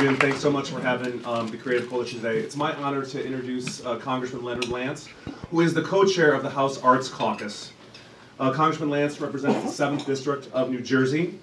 Jim, thanks so much for having um, the Creative Coalition today. It's my honor to introduce uh, Congressman Leonard Lance, who is the co-chair of the House Arts Caucus. Uh, Congressman Lance represents the 7th District of New Jersey.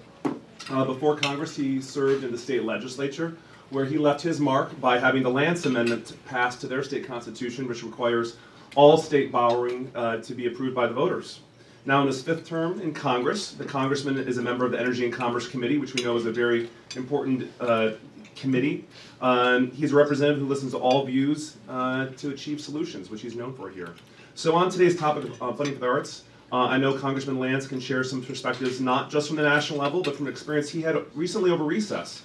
Uh, before Congress, he served in the state legislature, where he left his mark by having the Lance Amendment passed to their state constitution, which requires all state borrowing uh, to be approved by the voters. Now, in his fifth term in Congress, the congressman is a member of the Energy and Commerce Committee, which we know is a very important uh, committee. Um, he's a representative who listens to all views uh, to achieve solutions, which he's known for here. So, on today's topic of uh, funding for the arts, uh, I know Congressman Lance can share some perspectives, not just from the national level, but from experience he had recently over recess.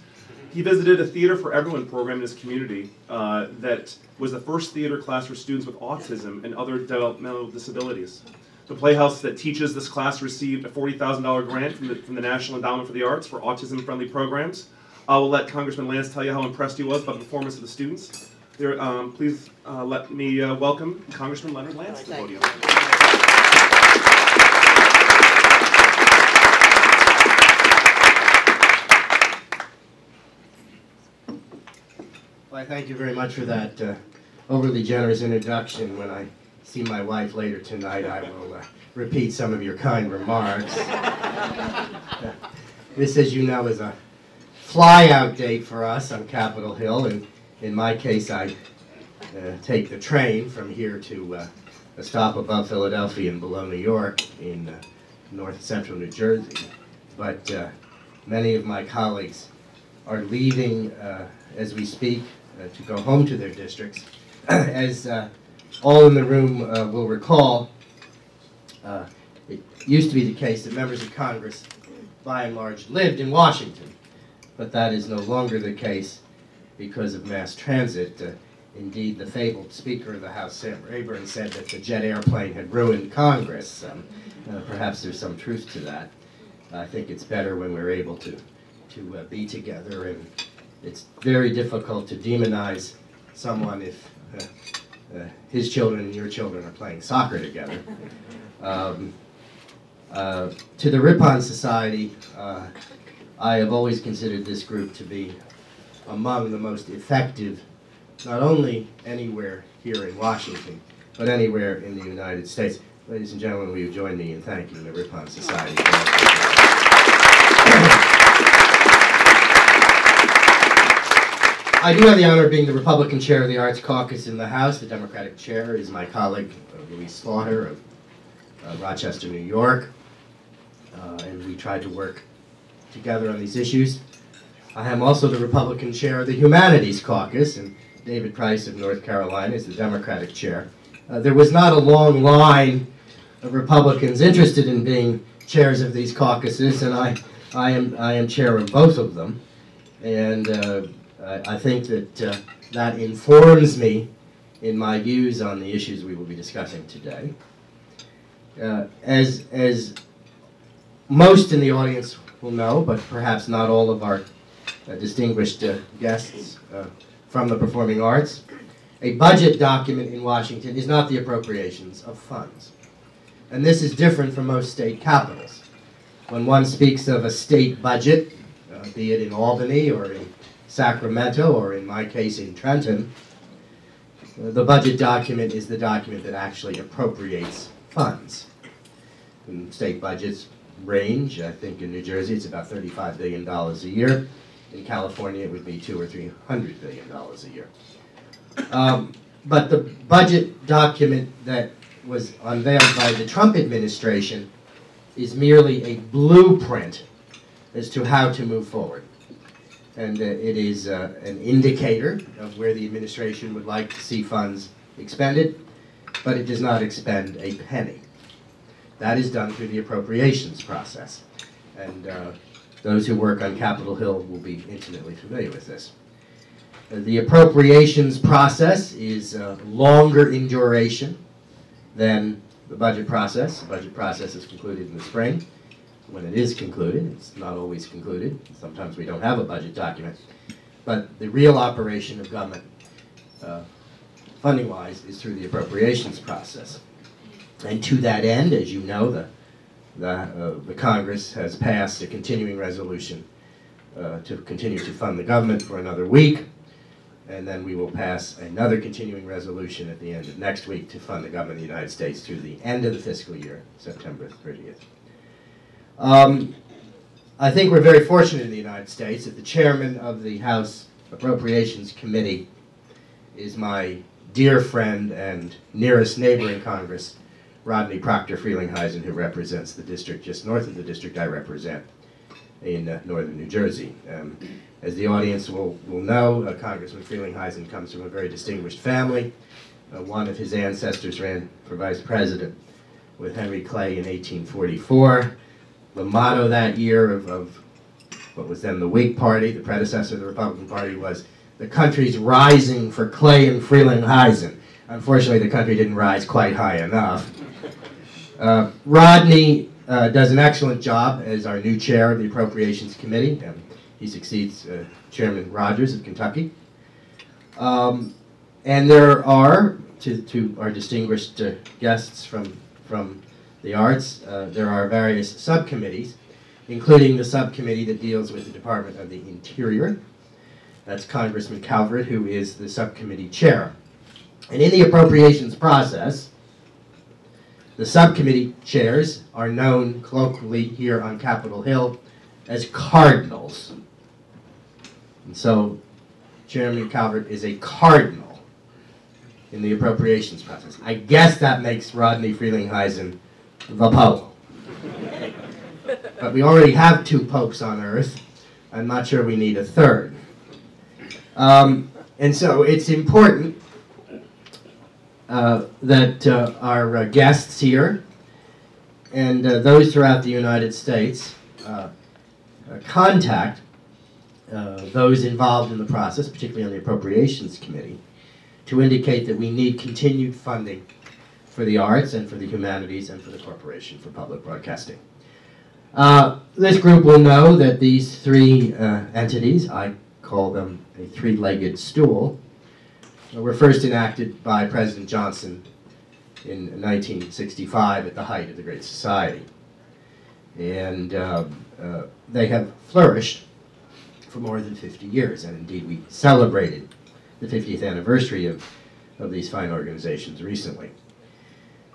He visited a Theater for Everyone program in his community uh, that was the first theater class for students with autism and other developmental disabilities. The Playhouse that teaches this class received a $40,000 grant from the, from the National Endowment for the Arts for autism friendly programs. I will let Congressman Lance tell you how impressed he was by the performance of the students. There, um, please uh, let me uh, welcome Congressman Leonard Lance to the podium. Well, I thank you very much for that uh, overly generous introduction. When I see my wife later tonight, I will uh, repeat some of your kind remarks. this, as you know, is a fly-out date for us on Capitol Hill, and in my case, I uh, take the train from here to uh, a stop above Philadelphia and below New York in uh, north central New Jersey. But uh, many of my colleagues are leaving uh, as we speak uh, to go home to their districts. as all in the room will recall, it used to be the case that members of Congress, by and large, lived in Washington. But that is no longer the case because of mass transit. Uh, indeed, the fabled Speaker of the House, Sam Rayburn, said that the jet airplane had ruined Congress. Um, uh, perhaps there's some truth to that. I think it's better when we're able to, to uh, be together, and it's very difficult to demonize someone if uh, uh, his children and your children are playing soccer together. Um, uh, to the Ripon Society, I have always considered this group to be among the most effective, not only anywhere here in Washington, but anywhere in the United States. Ladies and gentlemen, will you join me in thanking the Ripon Society? I do have the honor of being the Republican chair of the Arts Caucus in the House. The Democratic chair is my colleague uh, Louise Slaughter of uh, Rochester, New York. Uh, and we tried to work together on these issues. I am also the Republican chair of the Humanities Caucus, and David Price of North Carolina is the Democratic chair. Uh, there was not a long line of Republicans interested in being chairs of these caucuses, and I, I, am, I am chair of both of them. And uh, I, I think that uh, that informs me in my views on the issues we will be discussing today. Uh, as, as most in the audience will know, but perhaps not all of our uh, distinguished uh, guests uh, from the performing arts, a budget document in Washington is not the appropriations of funds. And this is different from most state capitals. When one speaks of a state budget, uh, be it in Albany or in Sacramento, or in my case in Trenton, the budget document is the document that actually appropriates funds. State budgets range, I think in New Jersey it's about $35 billion a year. In California it would be two or three hundred billion dollars a year. Um, but the budget document that was unveiled by the Trump administration is merely a blueprint as to how to move forward and uh, it is uh, an indicator of where the administration would like to see funds expended, but it does not expend a penny. That is done through the appropriations process, and uh, those who work on Capitol Hill will be intimately familiar with this. Uh, the appropriations process is uh, longer in duration than the budget process. The budget process is concluded in the spring when it is concluded. It's not always concluded. Sometimes we don't have a budget document. But the real operation of government, uh, funding-wise, is through the appropriations process. And to that end, as you know, the, the, uh, the Congress has passed a continuing resolution uh, to continue to fund the government for another week. And then we will pass another continuing resolution at the end of next week to fund the government of the United States through the end of the fiscal year, September 30th. Um, I think we're very fortunate in the United States that the chairman of the House Appropriations Committee is my dear friend and nearest neighbor in Congress, Rodney Proctor Frelinghuysen, who represents the district just north of the district I represent in uh, northern New Jersey. Um, as the audience will, will know, uh, Congressman Frelinghuysen comes from a very distinguished family. Uh, one of his ancestors ran for vice president with Henry Clay in 1844. The motto that year of, of what was then the Whig Party, the predecessor of the Republican Party, was the country's rising for Clay and Frelinghuysen. Unfortunately, the country didn't rise quite high enough. Uh, Rodney uh, does an excellent job as our new chair of the Appropriations Committee. Um, he succeeds uh, Chairman Rogers of Kentucky. Um, and there are, to, to our distinguished uh, guests from, from the arts, uh, there are various subcommittees, including the subcommittee that deals with the Department of the Interior. That's Congressman Calvert, who is the subcommittee chair. And in the appropriations process, the subcommittee chairs are known colloquially here on Capitol Hill as cardinals. And so Chairman Calvert is a cardinal in the appropriations process. I guess that makes Rodney Frelinghuysen the Pope. but we already have two popes on earth. I'm not sure we need a third. Um, and so it's important uh, that uh, our uh, guests here and uh, those throughout the United States uh, uh, contact those involved in the process, particularly on the Appropriations Committee, to indicate that we need continued funding for the arts and for the humanities and for the Corporation for Public Broadcasting. this group will know that these three entities, I call them a three-legged stool, were first enacted by President Johnson in 1965 at the height of the Great Society. And uh, uh, they have flourished for more than 50 years, and indeed we celebrated the 50th anniversary of, of these fine organizations recently.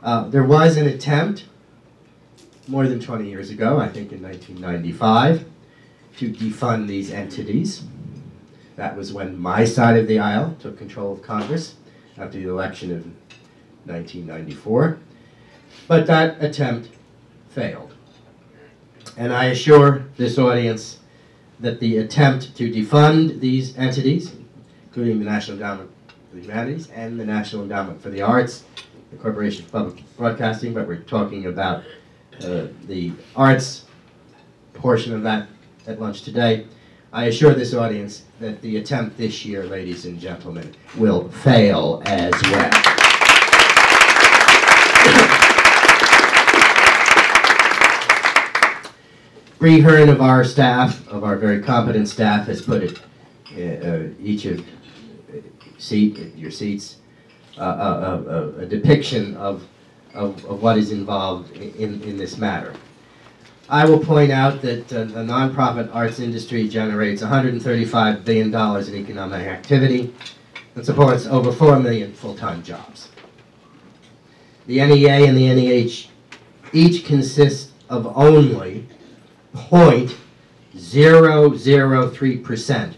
Uh, there was an attempt more than 20 years ago, I think in 1995, to defund these entities. That was when my side of the aisle took control of Congress after the election of 1994. But that attempt failed. And I assure this audience that the attempt to defund these entities, including the National Endowment for the Humanities and the National Endowment for the Arts, the Corporation for Public Broadcasting, but we're talking about uh, the arts portion of that at lunch today, I assure this audience that the attempt this year, ladies and gentlemen, will fail as well. Bree Hearn of our staff, of our very competent staff, has put it, uh, uh each of uh, seat, your seats, uh, uh, a, a, depiction of, of, of, what is involved in, in this matter. I will point out that uh, the nonprofit arts industry generates $135 billion in economic activity and supports over 4 million full-time jobs. The NEA and the NEH each consist of only 0.003%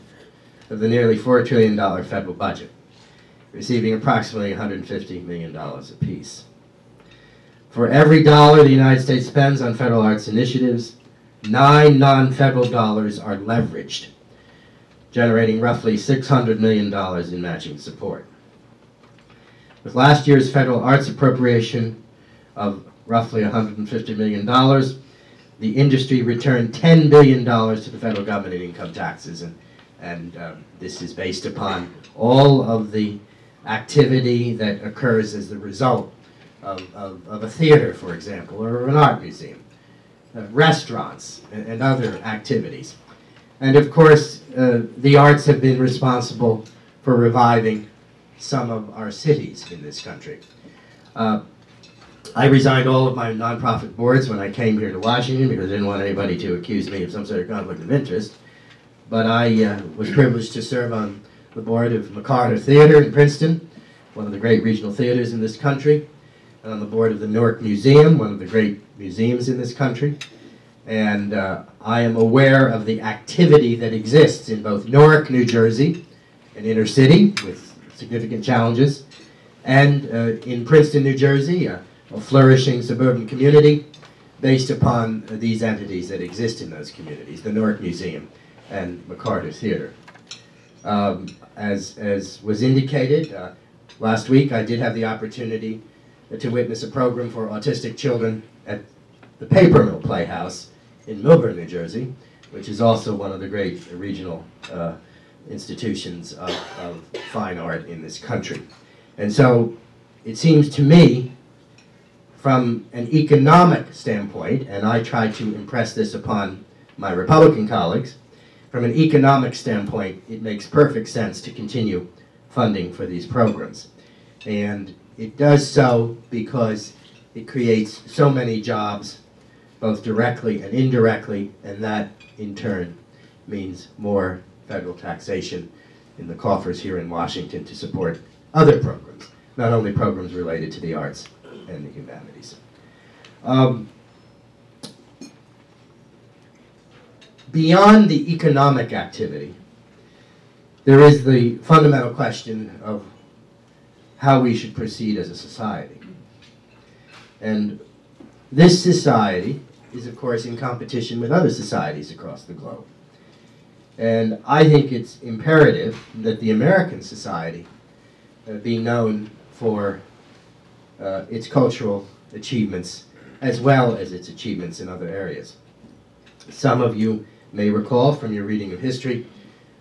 of the nearly $4 trillion federal budget, receiving approximately $150 million apiece. For every dollar the United States spends on federal arts initiatives, nine non-federal dollars are leveraged, generating roughly $600 million in matching support. With last year's federal arts appropriation of roughly $150 million, the industry returned $10 billion to the federal government in income taxes, and, and um, this is based upon all of the activity that occurs as the result of, of, of, a theater, for example, or an art museum, uh, restaurants, and, and, other activities. And of course, uh, the arts have been responsible for reviving some of our cities in this country. Uh, I resigned all of my nonprofit boards when I came here to Washington because I didn't want anybody to accuse me of some sort of conflict of interest. but I uh, was privileged to serve on the board of McCarter Theater in Princeton, one of the great regional theaters in this country, and on the board of the Newark Museum, one of the great museums in this country. And uh, I am aware of the activity that exists in both Newark, New Jersey, an inner city with significant challenges, and uh, in Princeton, New Jersey, a, a flourishing suburban community based upon uh, these entities that exist in those communities, the Newark Museum and McCarter Theater. Um, as, as was indicated, uh, last week I did have the opportunity to witness a program for autistic children at the Paper Mill Playhouse in Millburn, New Jersey, which is also one of the great regional uh, institutions of, of fine art in this country. And so it seems to me, from an economic standpoint, and I try to impress this upon my Republican colleagues, from an economic standpoint, it makes perfect sense to continue funding for these programs. And it does so because it creates so many jobs, both directly and indirectly, and that in turn means more federal taxation in the coffers here in Washington to support other programs, not only programs related to the arts and the humanities. Um, beyond the economic activity, there is the fundamental question of how we should proceed as a society. And this society is, of course, in competition with other societies across the globe. And I think it's imperative that the American society uh, be known for uh, its cultural achievements as well as its achievements in other areas. Some of you may recall from your reading of history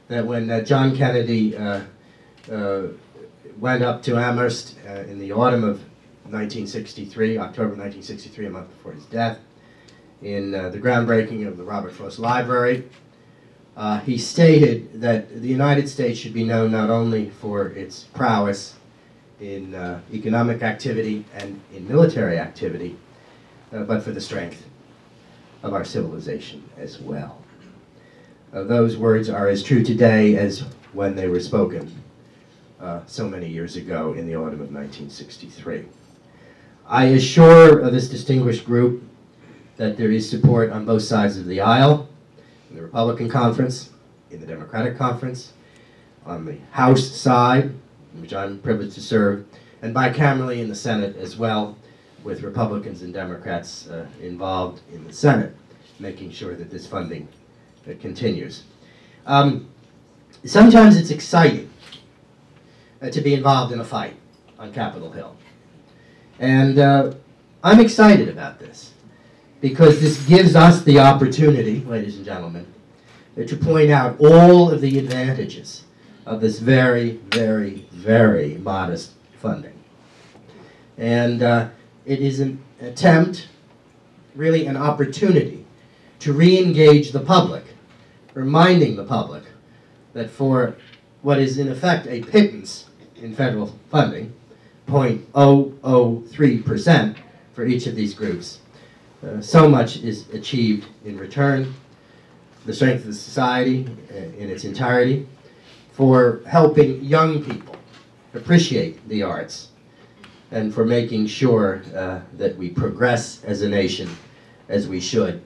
that when uh, John Kennedy uh, uh, went up to Amherst uh, in the autumn of 1963, October 1963, a month before his death, in uh, the groundbreaking of the Robert Frost Library, uh, he stated that the United States should be known not only for its prowess in economic activity and in military activity, but for the strength of our civilization as well. Uh, those words are as true today as when they were spoken uh, so many years ago in the autumn of 1963. I assure uh, this distinguished group that there is support on both sides of the aisle, in the Republican conference, in the Democratic conference, on the House side, which I'm privileged to serve, and bicamerally in the Senate as well, with Republicans and Democrats uh, involved in the Senate, making sure that this funding that continues. Um, sometimes it's exciting uh, to be involved in a fight on Capitol Hill. And uh, I'm excited about this because this gives us the opportunity, ladies and gentlemen, uh, to point out all of the advantages of this very, very, very modest funding. And uh, it is an attempt, really an opportunity, to re-engage the public, reminding the public that for what is in effect a pittance in federal funding, 0.003% for each of these groups, uh, so much is achieved in return, the strength of the society uh, in its entirety, for helping young people appreciate the arts, and for making sure uh, that we progress as a nation as we should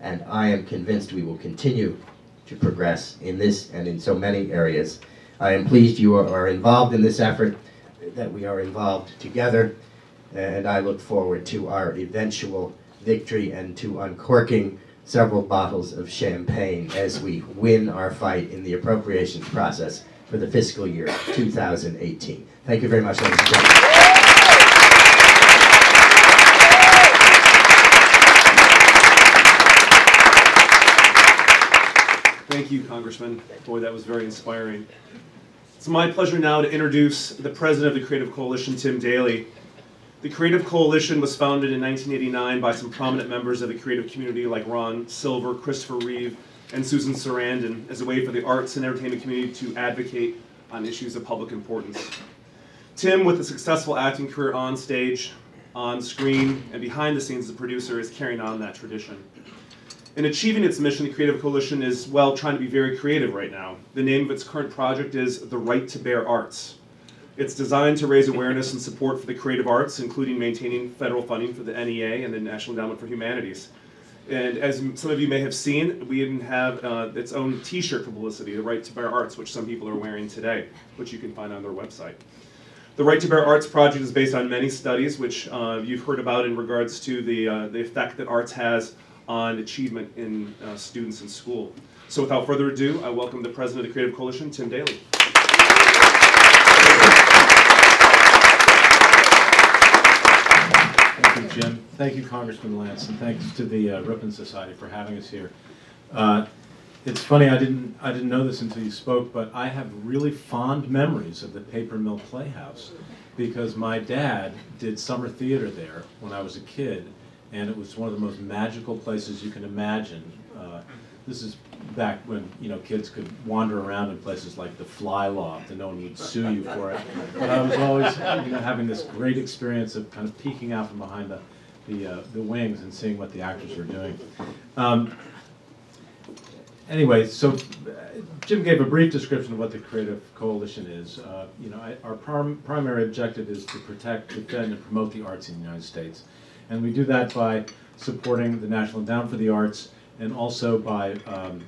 and I am convinced we will continue to progress in this and in so many areas. I am pleased you are involved in this effort, that we are involved together, and I look forward to our eventual victory and to uncorking several bottles of champagne as we win our fight in the appropriations process for the fiscal year 2018. Thank you very much, ladies and gentlemen. Thank you, Congressman. Boy, that was very inspiring. It's my pleasure now to introduce the president of the Creative Coalition, Tim Daly. The Creative Coalition was founded in 1989 by some prominent members of the creative community like Ron Silver, Christopher Reeve, and Susan Sarandon as a way for the arts and entertainment community to advocate on issues of public importance. Tim, with a successful acting career on stage, on screen, and behind the scenes as a producer, is carrying on that tradition. In achieving its mission, the Creative Coalition is, well, trying to be very creative right now. The name of its current project is The Right to Bear Arts. It's designed to raise awareness and support for the creative arts, including maintaining federal funding for the NEA and the National Endowment for Humanities. And as some of you may have seen, we even have uh, its own T-shirt publicity, The Right to Bear Arts, which some people are wearing today, which you can find on their website. The Right to Bear Arts project is based on many studies, which uh, you've heard about in regards to the, uh, the effect that arts has on achievement in uh, students in school. So without further ado, I welcome the president of the Creative Coalition, Tim Daly. Thank you, Jim. Thank you, Congressman Lance, and thanks to the uh, Ripon Society for having us here. Uh, it's funny, I didn't, I didn't know this until you spoke, but I have really fond memories of the Paper Mill Playhouse because my dad did summer theater there when I was a kid, and it was one of the most magical places you can imagine. Uh, this is back when you know kids could wander around in places like the Fly Loft and no one would sue you for it. But I was always you know having this great experience of kind of peeking out from behind the the, uh, the wings and seeing what the actors were doing. Um, anyway, so uh, Jim gave a brief description of what the Creative Coalition is. Uh, you know, I, our prim primary objective is to protect, defend, and promote the arts in the United States, and we do that by supporting the National Endowment for the Arts and also by um,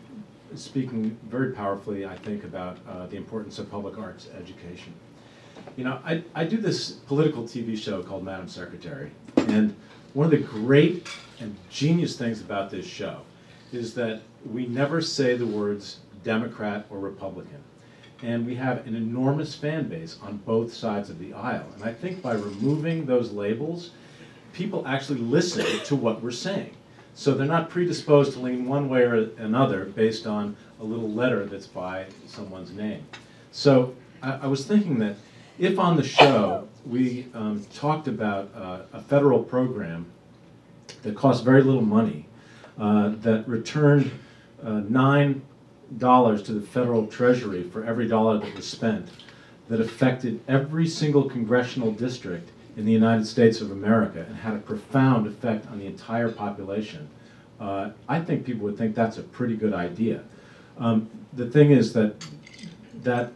speaking very powerfully, I think, about uh, the importance of public arts education. You know, I, I do this political TV show called Madam Secretary, and one of the great and genius things about this show is that we never say the words Democrat or Republican. And we have an enormous fan base on both sides of the aisle. And I think by removing those labels, people actually listen to what we're saying. So they're not predisposed to lean one way or another based on a little letter that's by someone's name. So I, I was thinking that if on the show we um, talked about uh, a federal program that cost very little money, uh, that returned uh, nine dollars to the federal treasury for every dollar that was spent, that affected every single congressional district in the United States of America and had a profound effect on the entire population, uh, I think people would think that's a pretty good idea. Um, the thing is that that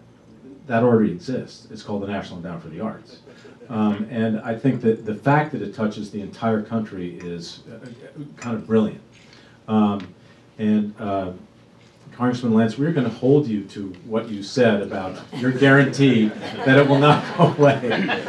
that already exists. It's called the National Endowment for the Arts. Um, and I think that the fact that it touches the entire country is uh, kind of brilliant. Um, and uh, Congressman Lance, we're going to hold you to what you said about your guarantee that it will not go away.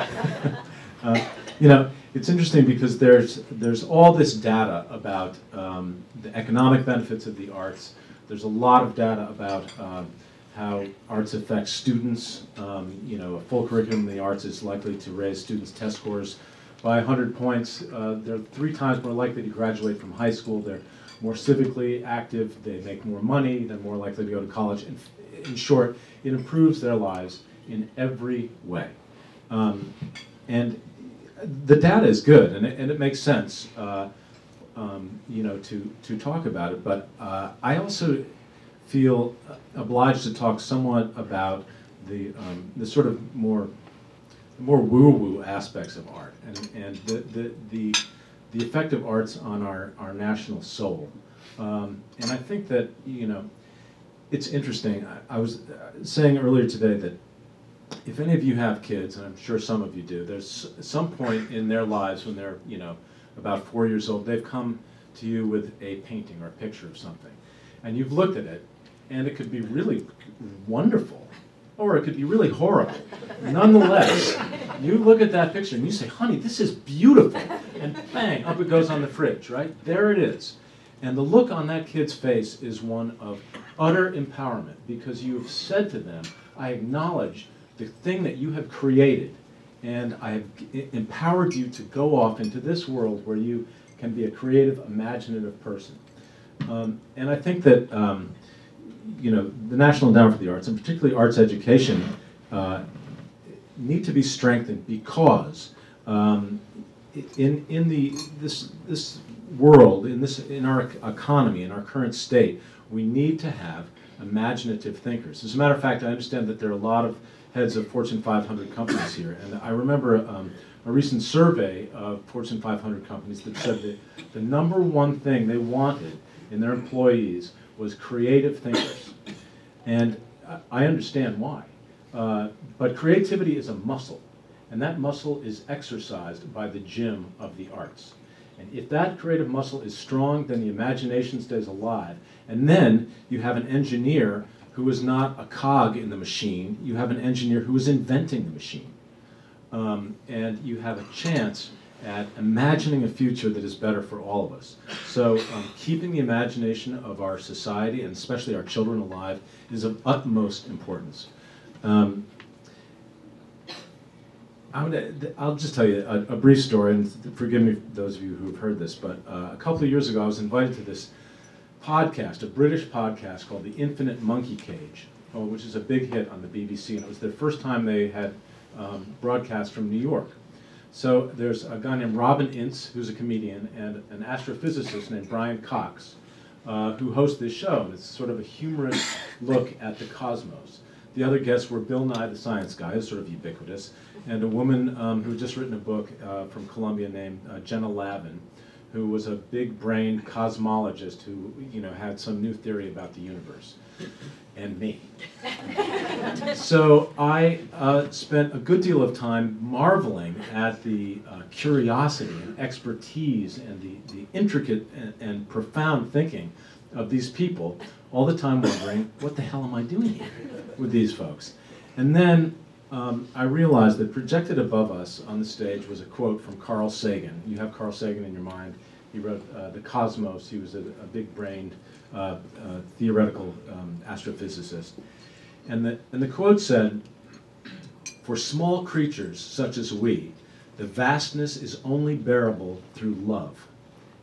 uh, you know, it's interesting because there's there's all this data about um, the economic benefits of the arts. There's a lot of data about um, how arts affects students. Um, you know, a full curriculum in the arts is likely to raise students' test scores by 100 points. Uh, they're three times more likely to graduate from high school. They're more civically active. They make more money. They're more likely to go to college. In, in short, it improves their lives in every way. Um, and the data is good, and it, and it makes sense. Uh, um, you know, to, to talk about it, but uh, I also feel obliged to talk somewhat about the, um, the sort of more, more woo-woo aspects of art and, and the, the, the, the effect of arts on our, our national soul. Um, and I think that, you know, it's interesting. I, I was saying earlier today that if any of you have kids, and I'm sure some of you do, there's some point in their lives when they're, you know, about four years old, they've come to you with a painting or a picture of something. And you've looked at it, and it could be really wonderful, or it could be really horrible. Nonetheless, you look at that picture and you say, honey, this is beautiful. And bang, up it goes on the fridge, right? There it is. And the look on that kid's face is one of utter empowerment because you've said to them, I acknowledge the thing that you have created, and I have empowered you to go off into this world where you can be a creative, imaginative person. Um, and I think that um, you know, the National Endowment for the Arts, and particularly arts education, uh, need to be strengthened because um, in, in the, this, this world, in, this, in our economy, in our current state, we need to have imaginative thinkers. As a matter of fact, I understand that there are a lot of heads of Fortune 500 companies here, and I remember um, a recent survey of Fortune 500 companies that said that the number one thing they wanted in their employees was creative thinkers. And I understand why. Uh, but creativity is a muscle, and that muscle is exercised by the gym of the arts. And if that creative muscle is strong, then the imagination stays alive. And then you have an engineer who is not a cog in the machine, you have an engineer who is inventing the machine. Um, and you have a chance at imagining a future that is better for all of us. So, um, keeping the imagination of our society and especially our children alive is of utmost importance. Um, I'm gonna, I'll just tell you a, a, brief story, and forgive me, those of you who have heard this, but uh, a couple of years ago, I was invited to this podcast, a British podcast called The Infinite Monkey Cage, uh, which is a big hit on the BBC, and it was the first time they had um, broadcast from New York. So there's a guy named Robin Ince, who's a comedian, and an astrophysicist named Brian Cox, uh, who host this show. And it's sort of a humorous look at the cosmos. The other guests were Bill Nye, the science guy, who's sort of ubiquitous, and a woman um, who had just written a book uh, from Columbia named uh, Janna Levin, who was a big-brained cosmologist who, you know, had some new theory about the universe, and me. so I uh, spent a good deal of time marveling at the uh, curiosity and expertise and the, the intricate and, and profound thinking of these people, all the time wondering, what the hell am I doing here with these folks? And then um, I realized that projected above us on the stage was a quote from Carl Sagan. You have Carl Sagan in your mind. He wrote uh, The Cosmos. He was a, a big brained uh, uh, theoretical um, astrophysicist. And the, and the quote said, For small creatures such as we, the vastness is only bearable through love.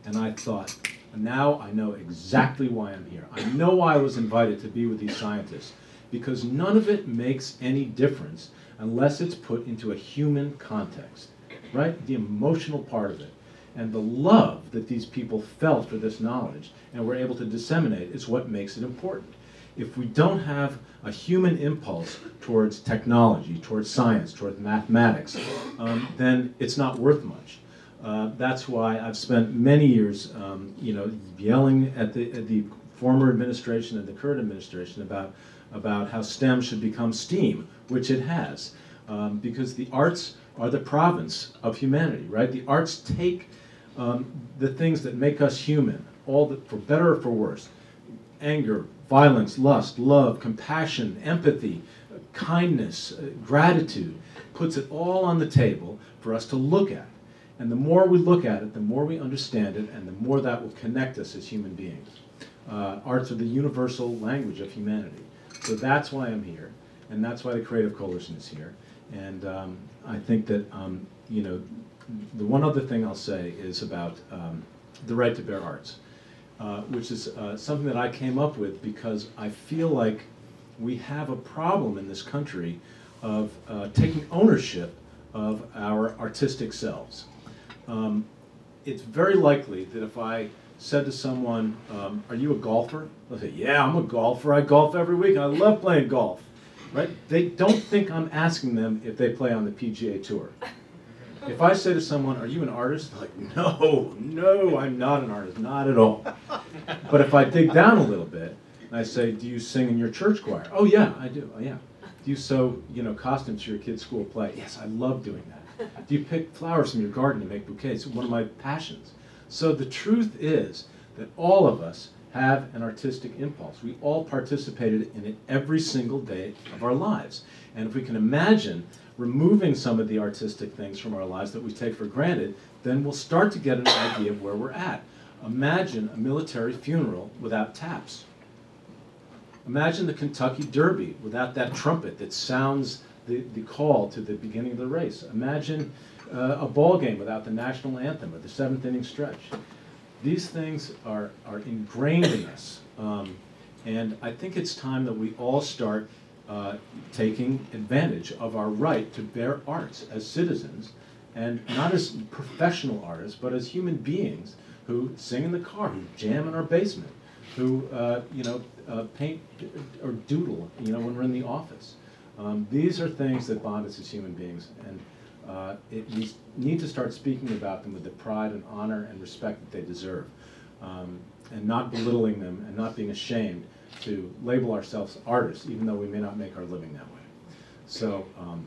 And I thought, now I know exactly why I'm here. I know why I was invited to be with these scientists because none of it makes any difference unless it's put into a human context, right? The emotional part of it. And the love that these people felt for this knowledge and were able to disseminate is what makes it important. If we don't have a human impulse towards technology, towards science, towards mathematics, um, then it's not worth much. Uh, that's why I've spent many years, um, you know, yelling at the, at the former administration and the current administration about about how STEM should become STEAM, which it has, um, because the arts are the province of humanity, right? The arts take um, the things that make us human, all the, for better or for worse, anger, violence, lust, love, compassion, empathy, kindness, uh, gratitude, puts it all on the table for us to look at. And the more we look at it, the more we understand it, and the more that will connect us as human beings. Uh, arts are the universal language of humanity. So that's why I'm here, and that's why the Creative Coalition is here. And um, I think that, um, you know, the one other thing I'll say is about um, the right to bear arts, uh, which is uh, something that I came up with because I feel like we have a problem in this country of uh, taking ownership of our artistic selves. Um, it's very likely that if I said to someone, um, "Are you a golfer?" They'll say, "Yeah, I'm a golfer. I golf every week. I love playing golf." Right? They don't think I'm asking them if they play on the PGA Tour. If I say to someone, "Are you an artist?" They're like, "No, no, I'm not an artist, not at all." But if I dig down a little bit, and I say, "Do you sing in your church choir?" "Oh yeah, I do. Oh, yeah." Do you sew, you know, costumes for your kids' school play? Yes, I love doing that. Do you pick flowers from your garden to make bouquets? One of my passions. So the truth is that all of us have an artistic impulse. We all participated in it every single day of our lives. And if we can imagine removing some of the artistic things from our lives that we take for granted, then we'll start to get an idea of where we're at. Imagine a military funeral without taps. Imagine the Kentucky Derby without that trumpet that sounds the, the call to the beginning of the race. Imagine uh, a ball game without the national anthem or the seventh inning stretch. These things are, are ingrained in us. Um, and I think it's time that we all start uh, taking advantage of our right to bear arts as citizens, and not as professional artists, but as human beings who sing in the car, who jam in our basement, who uh, you know uh, paint or doodle, you know, when we're in the office. Um, these are things that bond us as human beings, and uh, it, we need to start speaking about them with the pride and honor and respect that they deserve. um, and not belittling them and not being ashamed to label ourselves artists, even though we may not make our living that way. So um,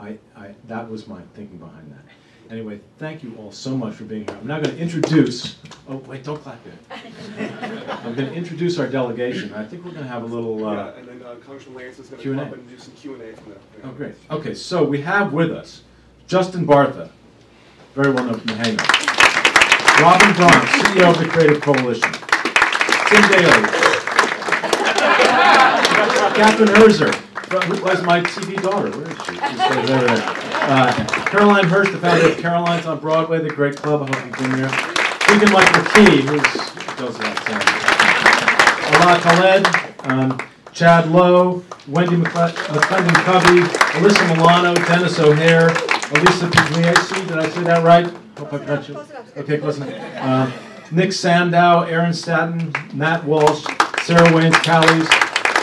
I, I, that was my thinking behind that. Anyway, thank you all so much for being here. I'm now going to introduce, oh, wait, don't clap yet. I'm going to introduce our delegation. I think we're going to have a little. Uh, Yeah, and then uh, Congressman Lance is gonna come up and do some Q and A from that. Oh, great. Okay, so we have with us Justin Bartha, very well known from the Hangar. Robin Bronk, CEO of the Creative Coalition. Tim Daly. Kathrine Herzer, who was my TV daughter. Where is she? She's there. Uh, Caroline Hirsch, the founder of Caroline's on Broadway, the great club. I hope you've been there. Keegan Michael Key, who goes without saying. Allah Khaled, um, Chad Lowe, Wendi McCle- McLendon Covey, Alyssa Milano, Denis O'Hare, Elisa Pugliese, did I say that right? Hope I pronounced it. Okay, close enough. Um, Nick Sandow, Aaron Staton, Matt Walsh, Sarah Waynes Callies,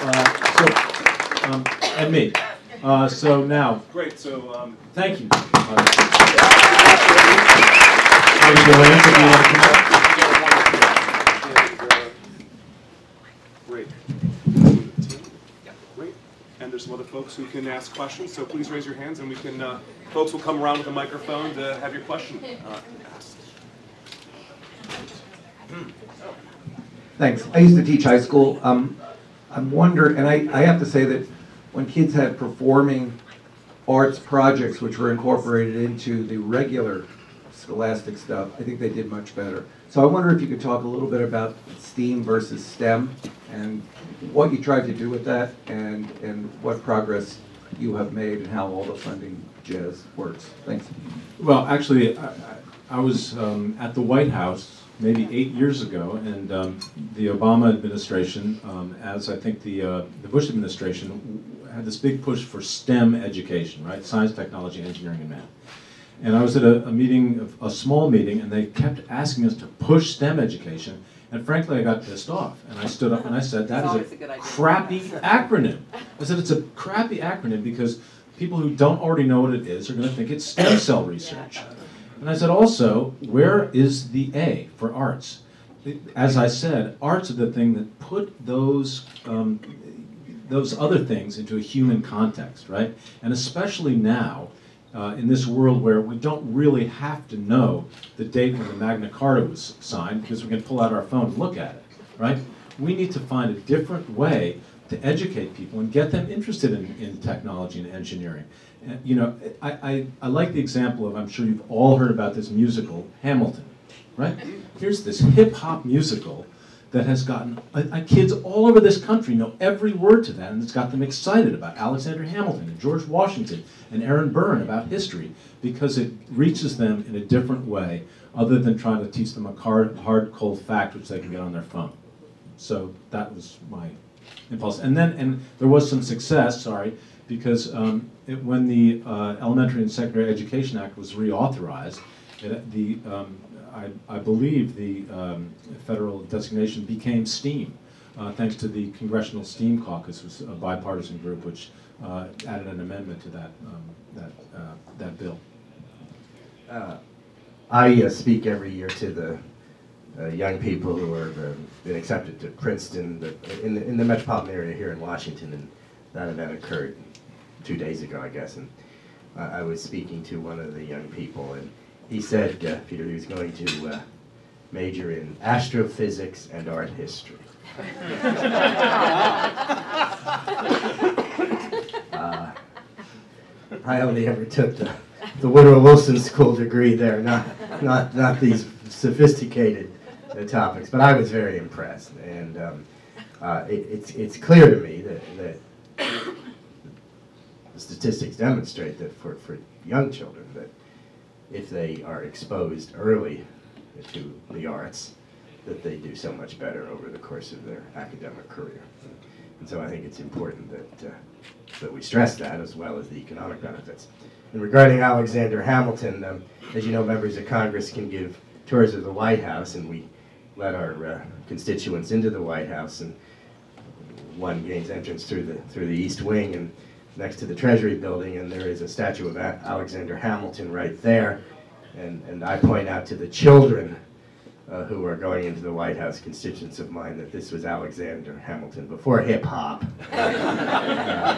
uh, so, um, and me. Uh, so now, Great, so, um, thank you. Uh, Maybe Joanne, if you want to come up. and, uh, Great. Great. And there's some other folks who can ask questions, so please raise your hands and we can, uh, folks will come around with a microphone to have your question uh, asked. Thanks. I used to teach high school. Um, I'm wondering, and I, I have to say that when kids had performing arts projects which were incorporated into the regular scholastic stuff, I think they did much better. So I wonder if you could talk a little bit about STEAM versus STEM and what you tried to do with that and, and what progress you have made and how all the funding jazz works. Thanks. Well, actually, I, I- was um, at the White House maybe eight years ago, and um, the Obama administration, um, as I think the, uh, the Bush administration, had this big push for STEM education, right? Science, technology, engineering, and math. And I was at a, a meeting, a small meeting, and they kept asking us to push STEM education. And frankly, I got pissed off, and I stood up and I said, "That is a a crappy acronym." I said, "It's a crappy acronym because people who don't already know what it is are going to think it's stem cell research." And I said, also, where is the A for arts? As I said, arts are the thing that put those um, those other things into a human context, right? And especially now, uh, in this world where we don't really have to know the date when the Magna Carta was signed because we can pull out our phone and look at it, right? We need to find a different way to educate people and get them interested in, in technology and engineering. And, you know, I, I, I like the example of, I'm sure you've all heard about this musical, Hamilton, right? Here's this hip hop musical that has gotten uh, uh, kids all over this country know every word to that, and it's got them excited about Alexander Hamilton and George Washington and Aaron Burr about history because it reaches them in a different way, other than trying to teach them a hard, hard cold fact which they can get on their phone. So that was my impulse, and then and there was some success. Sorry, because um, it, when the uh, Elementary and Secondary Education Act was reauthorized, it, the um, I, I believe the um, federal designation became STEAM, uh, thanks to the Congressional STEAM Caucus, was a bipartisan group which uh, added an amendment to that um, that uh, that bill. Uh, I uh, speak every year to the uh, young people who are uh, been accepted to Princeton the, in, the, in the metropolitan area here in Washington, and that event occurred two days ago, I guess. And I I was speaking to one of the young people, and he said, uh, Peter, he was going to uh, major in astrophysics and art history. Uh, I only ever took the, the Woodrow Wilson School degree there, not, not, not these sophisticated uh, topics. But I was very impressed, and um, uh, it, it's, it's clear to me that, that the statistics demonstrate that for, for young children, that if they are exposed early to the arts, that they do so much better over the course of their academic career. And so I think it's important that, uh, that we stress that as well as the economic benefits. And regarding Alexander Hamilton, um, as you know, members of Congress can give tours of the White House, and we let our uh, constituents into the White House, and one gains entrance through the through the East Wing and next to the Treasury Building, and there is a statue of A- Alexander Hamilton right there. And and I point out to the children uh, who are going into the White House, constituents of mine, that this was Alexander Hamilton before hip hop. Uh,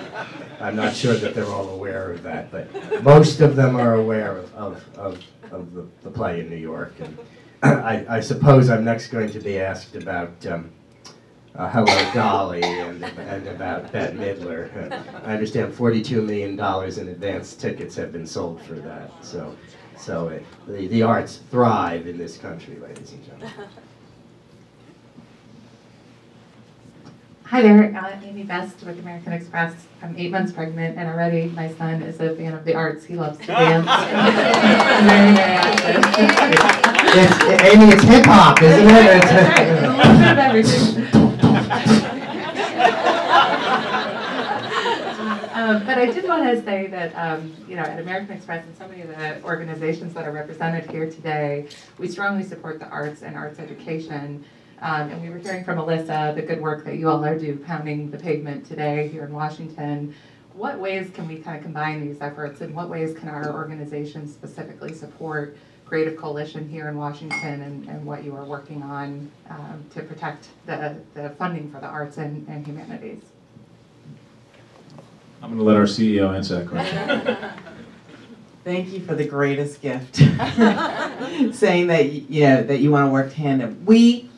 I'm not sure that they're all aware of that, but most of them are aware of, of, of, of the, the play in New York. And I, I suppose I'm next going to be asked about um, uh, Hello Dolly and, and about Bette Midler. I understand $42 million in advance tickets have been sold for that. So, so it, the, the arts thrive in this country, ladies and gentlemen. Hi there, uh, Amy Best with American Express. I'm eight months pregnant and already my son is a fan of the arts. He loves to dance. very, very active. It's, Amy, it's hip hop, isn't it? It's- A Um, but I did want to say that, um, you know, at American Express and so many of the organizations that are represented here today, we strongly support the arts and arts education. Um, and we were hearing from Alyssa the good work that you all are doing, pounding the pavement today here in Washington. What ways can we kind of combine these efforts, and what ways can our organization specifically support Creative Coalition here in Washington and, and what you are working on um, to protect the, the funding for the arts and, and humanities? I'm going to let our CEO answer that question. Thank you for the greatest gift. Saying that you know that you want to work tandem. We,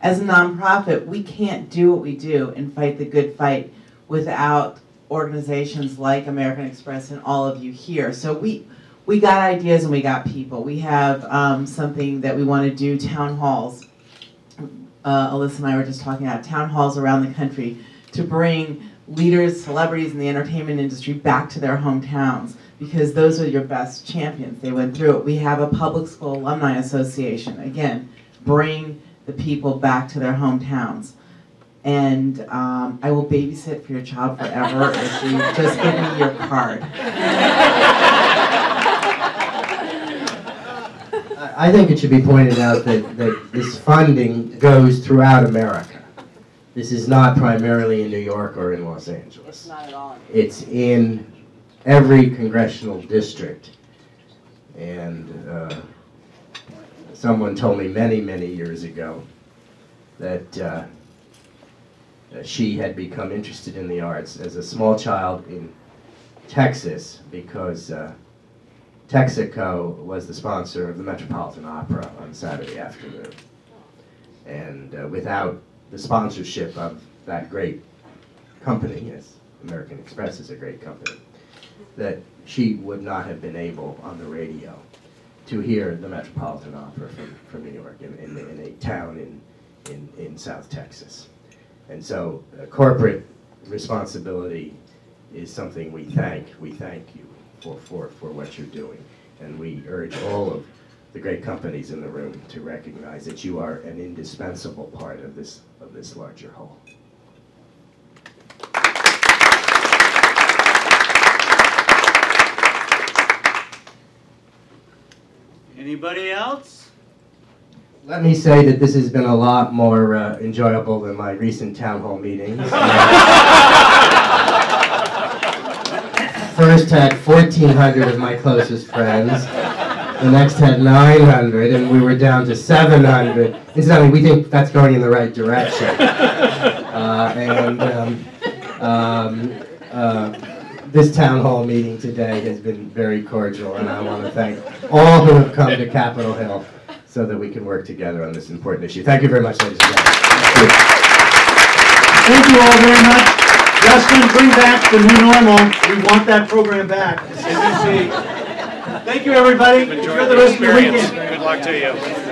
as a nonprofit, we can't do what we do and fight the good fight without organizations like American Express and all of you here. So we we got ideas and we got people. We have um, something that we want to do town halls. Uh, Alyssa and I were just talking about town halls around the country to bring leaders, celebrities in the entertainment industry back to their hometowns because those are your best champions. They went through it. We have a public school alumni association. Again, bring the people back to their hometowns. And um, I will babysit for your child forever if you just give me your card. I think it should be pointed out that, that this funding goes throughout America. This is not primarily in New York or in Los Angeles. not at all. It's in every congressional district. And uh, someone told me many, many years ago that uh, she had become interested in the arts as a small child in Texas because uh, Texaco was the sponsor of the Metropolitan Opera on Saturday afternoon. And uh, without the sponsorship of that great company, as American Express is a great company, that she would not have been able on the radio to hear the Metropolitan Opera from, from New York in, in, in a town in, in, in South Texas. And so uh, corporate responsibility is something we thank, we thank you for, for, for what you're doing. And we urge all of the great companies in the room to recognize that you are an indispensable part of this, of this larger whole. Anybody else? Let me say that this has been a lot more uh, enjoyable than my recent town hall meetings. First had 1,400 of my closest friends. The next had 900, and we were down to 700. Incidentally, we think that's going in the right direction. Uh, and um, um, uh, this town hall meeting today has been very cordial, and I want to thank all who have come to Capitol Hill so that we can work together on this important issue. Thank you very much, ladies and gentlemen. Thank you. Thank you all very much. Justin, bring back the new normal. We want that program back. As you see. Thank you, everybody. Enjoy the rest of your weekend. Good luck to you.